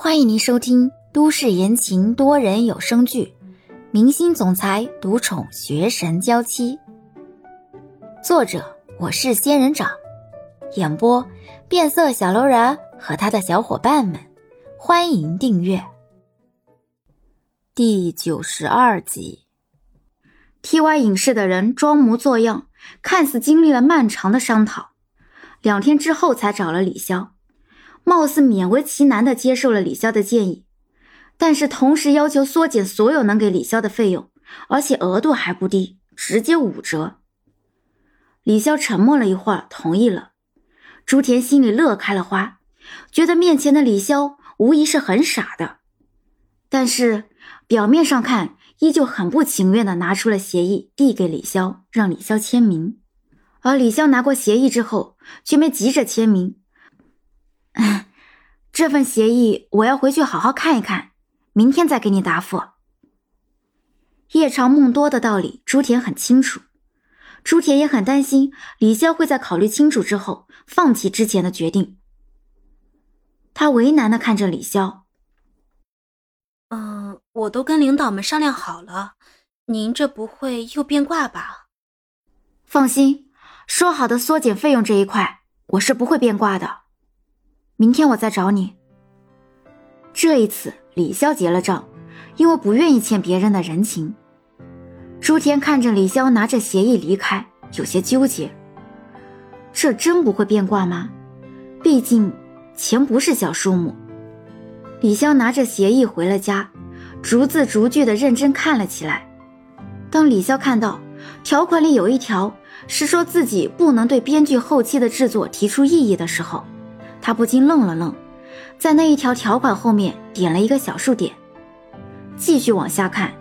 欢迎您收听都市言情多人有声剧《明星总裁独宠学神娇妻》，作者我是仙人掌，演播变色小楼人和他的小伙伴们。欢迎订阅第九十二集。TY 影视的人装模作样，看似经历了漫长的商讨，两天之后才找了李潇。貌似勉为其难地接受了李潇的建议，但是同时要求缩减所有能给李潇的费用，而且额度还不低，直接五折。李潇沉默了一会儿，同意了。朱田心里乐开了花，觉得面前的李潇无疑是很傻的，但是表面上看，依旧很不情愿地拿出了协议递给李潇，让李潇签名。而李潇拿过协议之后，却没急着签名。这份协议我要回去好好看一看，明天再给你答复。夜长梦多的道理，朱田很清楚。朱田也很担心李潇会在考虑清楚之后放弃之前的决定。他为难的看着李潇：“嗯，我都跟领导们商量好了，您这不会又变卦吧？”放心，说好的缩减费用这一块，我是不会变卦的。明天我再找你。这一次，李潇结了账，因为不愿意欠别人的人情。朱天看着李潇拿着协议离开，有些纠结。这真不会变卦吗？毕竟钱不是小数目。李潇拿着协议回了家，逐字逐句的认真看了起来。当李潇看到条款里有一条是说自己不能对编剧后期的制作提出异议的时候，他不禁愣了愣，在那一条条款后面点了一个小数点。继续往下看，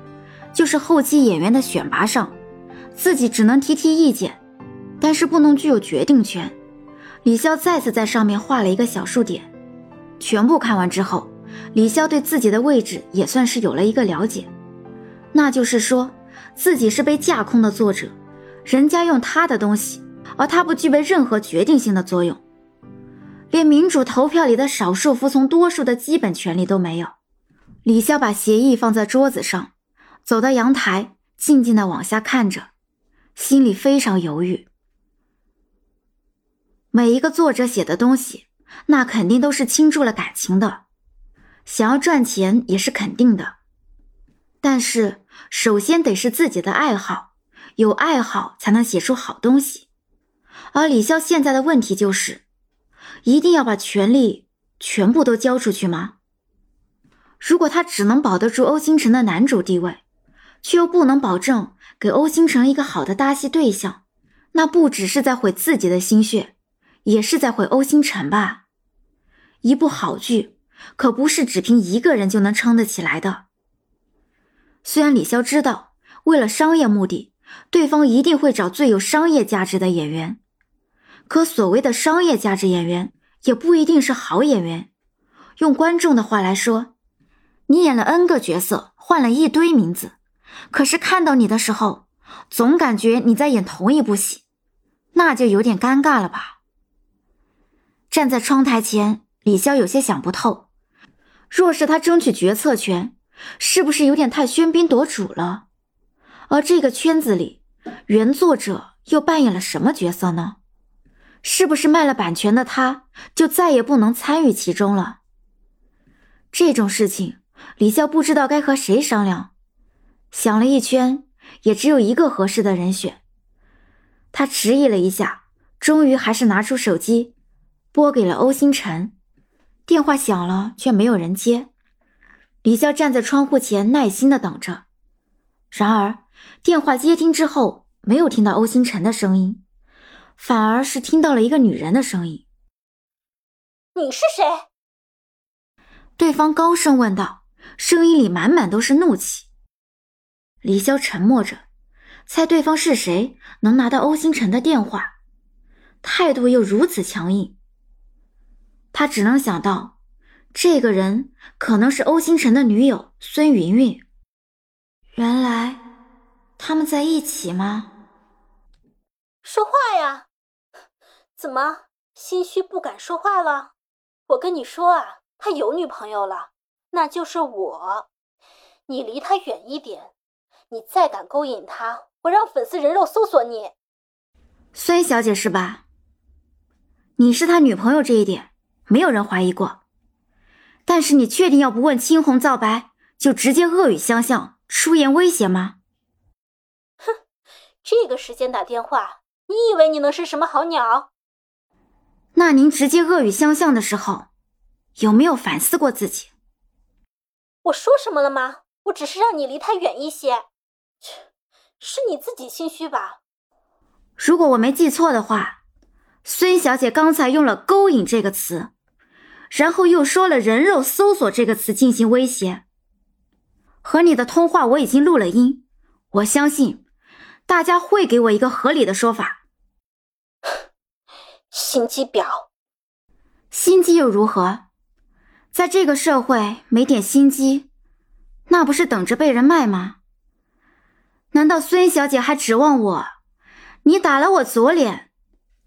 就是后期演员的选拔上，自己只能提提意见，但是不能具有决定权。李潇再次在上面画了一个小数点。全部看完之后，李潇对自己的位置也算是有了一个了解，那就是说自己是被架空的作者，人家用他的东西，而他不具备任何决定性的作用。连民主投票里的少数服从多数的基本权利都没有。李潇把协议放在桌子上，走到阳台，静静的往下看着，心里非常犹豫。每一个作者写的东西，那肯定都是倾注了感情的，想要赚钱也是肯定的。但是，首先得是自己的爱好，有爱好才能写出好东西。而李潇现在的问题就是。一定要把权力全部都交出去吗？如果他只能保得住欧星辰的男主地位，却又不能保证给欧星辰一个好的搭戏对象，那不只是在毁自己的心血，也是在毁欧星辰吧？一部好剧可不是只凭一个人就能撑得起来的。虽然李潇知道，为了商业目的，对方一定会找最有商业价值的演员。可所谓的商业价值演员，也不一定是好演员。用观众的话来说，你演了 N 个角色，换了一堆名字，可是看到你的时候，总感觉你在演同一部戏，那就有点尴尬了吧？站在窗台前，李潇有些想不透：若是他争取决策权，是不是有点太喧宾夺主了？而这个圈子里，原作者又扮演了什么角色呢？是不是卖了版权的他，就再也不能参与其中了？这种事情，李笑不知道该和谁商量。想了一圈，也只有一个合适的人选。他迟疑了一下，终于还是拿出手机，拨给了欧星辰。电话响了，却没有人接。李笑站在窗户前，耐心的等着。然而，电话接听之后，没有听到欧星辰的声音。反而是听到了一个女人的声音。你是谁？对方高声问道，声音里满满都是怒气。李潇沉默着，猜对方是谁能拿到欧星辰的电话，态度又如此强硬。他只能想到，这个人可能是欧星辰的女友孙云云。原来他们在一起吗？说话呀！怎么心虚不敢说话了？我跟你说啊，他有女朋友了，那就是我。你离他远一点，你再敢勾引他，我让粉丝人肉搜索你。孙小姐是吧？你是他女朋友这一点，没有人怀疑过。但是你确定要不问青红皂白，就直接恶语相向、出言威胁吗？哼，这个时间打电话，你以为你能是什么好鸟？那您直接恶语相向的时候，有没有反思过自己？我说什么了吗？我只是让你离他远一些。切，是你自己心虚吧？如果我没记错的话，孙小姐刚才用了“勾引”这个词。然后又说了“人肉搜索”这个词进行威胁。和你的通话我已经录了音，我相信大家会给我一个合理的说法。心机婊，心机又如何？在这个社会没点心机，那不是等着被人卖吗？难道孙小姐还指望我？你打了我左脸，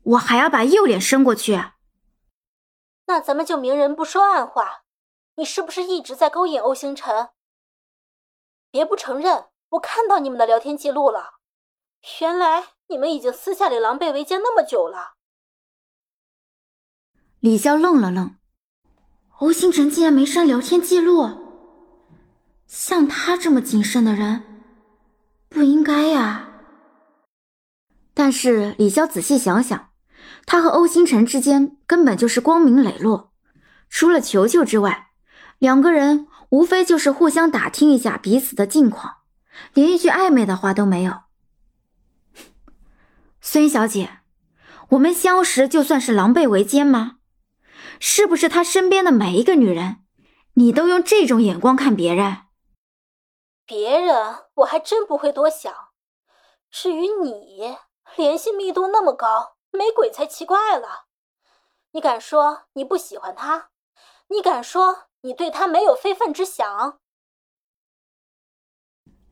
我还要把右脸伸过去？那咱们就明人不说暗话，你是不是一直在勾引欧星辰？别不承认，我看到你们的聊天记录了，原来你们已经私下里狼狈为奸那么久了。李潇愣了愣，欧星辰竟然没删聊天记录，像他这么谨慎的人，不应该呀。但是李潇仔细想想。他和欧星辰之间根本就是光明磊落，除了球球之外，两个人无非就是互相打听一下彼此的近况，连一句暧昧的话都没有。孙小姐，我们相识就算是狼狈为奸吗？是不是他身边的每一个女人，你都用这种眼光看别人？别人我还真不会多想，至于你，联系密度那么高。没鬼才奇怪了！你敢说你不喜欢他？你敢说你对他没有非分之想？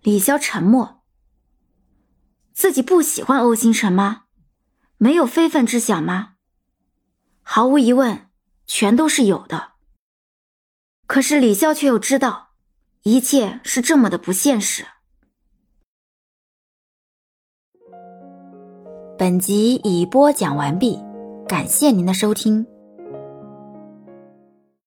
李潇沉默。自己不喜欢欧星辰吗？没有非分之想吗？毫无疑问，全都是有的。可是李笑却又知道，一切是这么的不现实。本集已播讲完毕，感谢您的收听。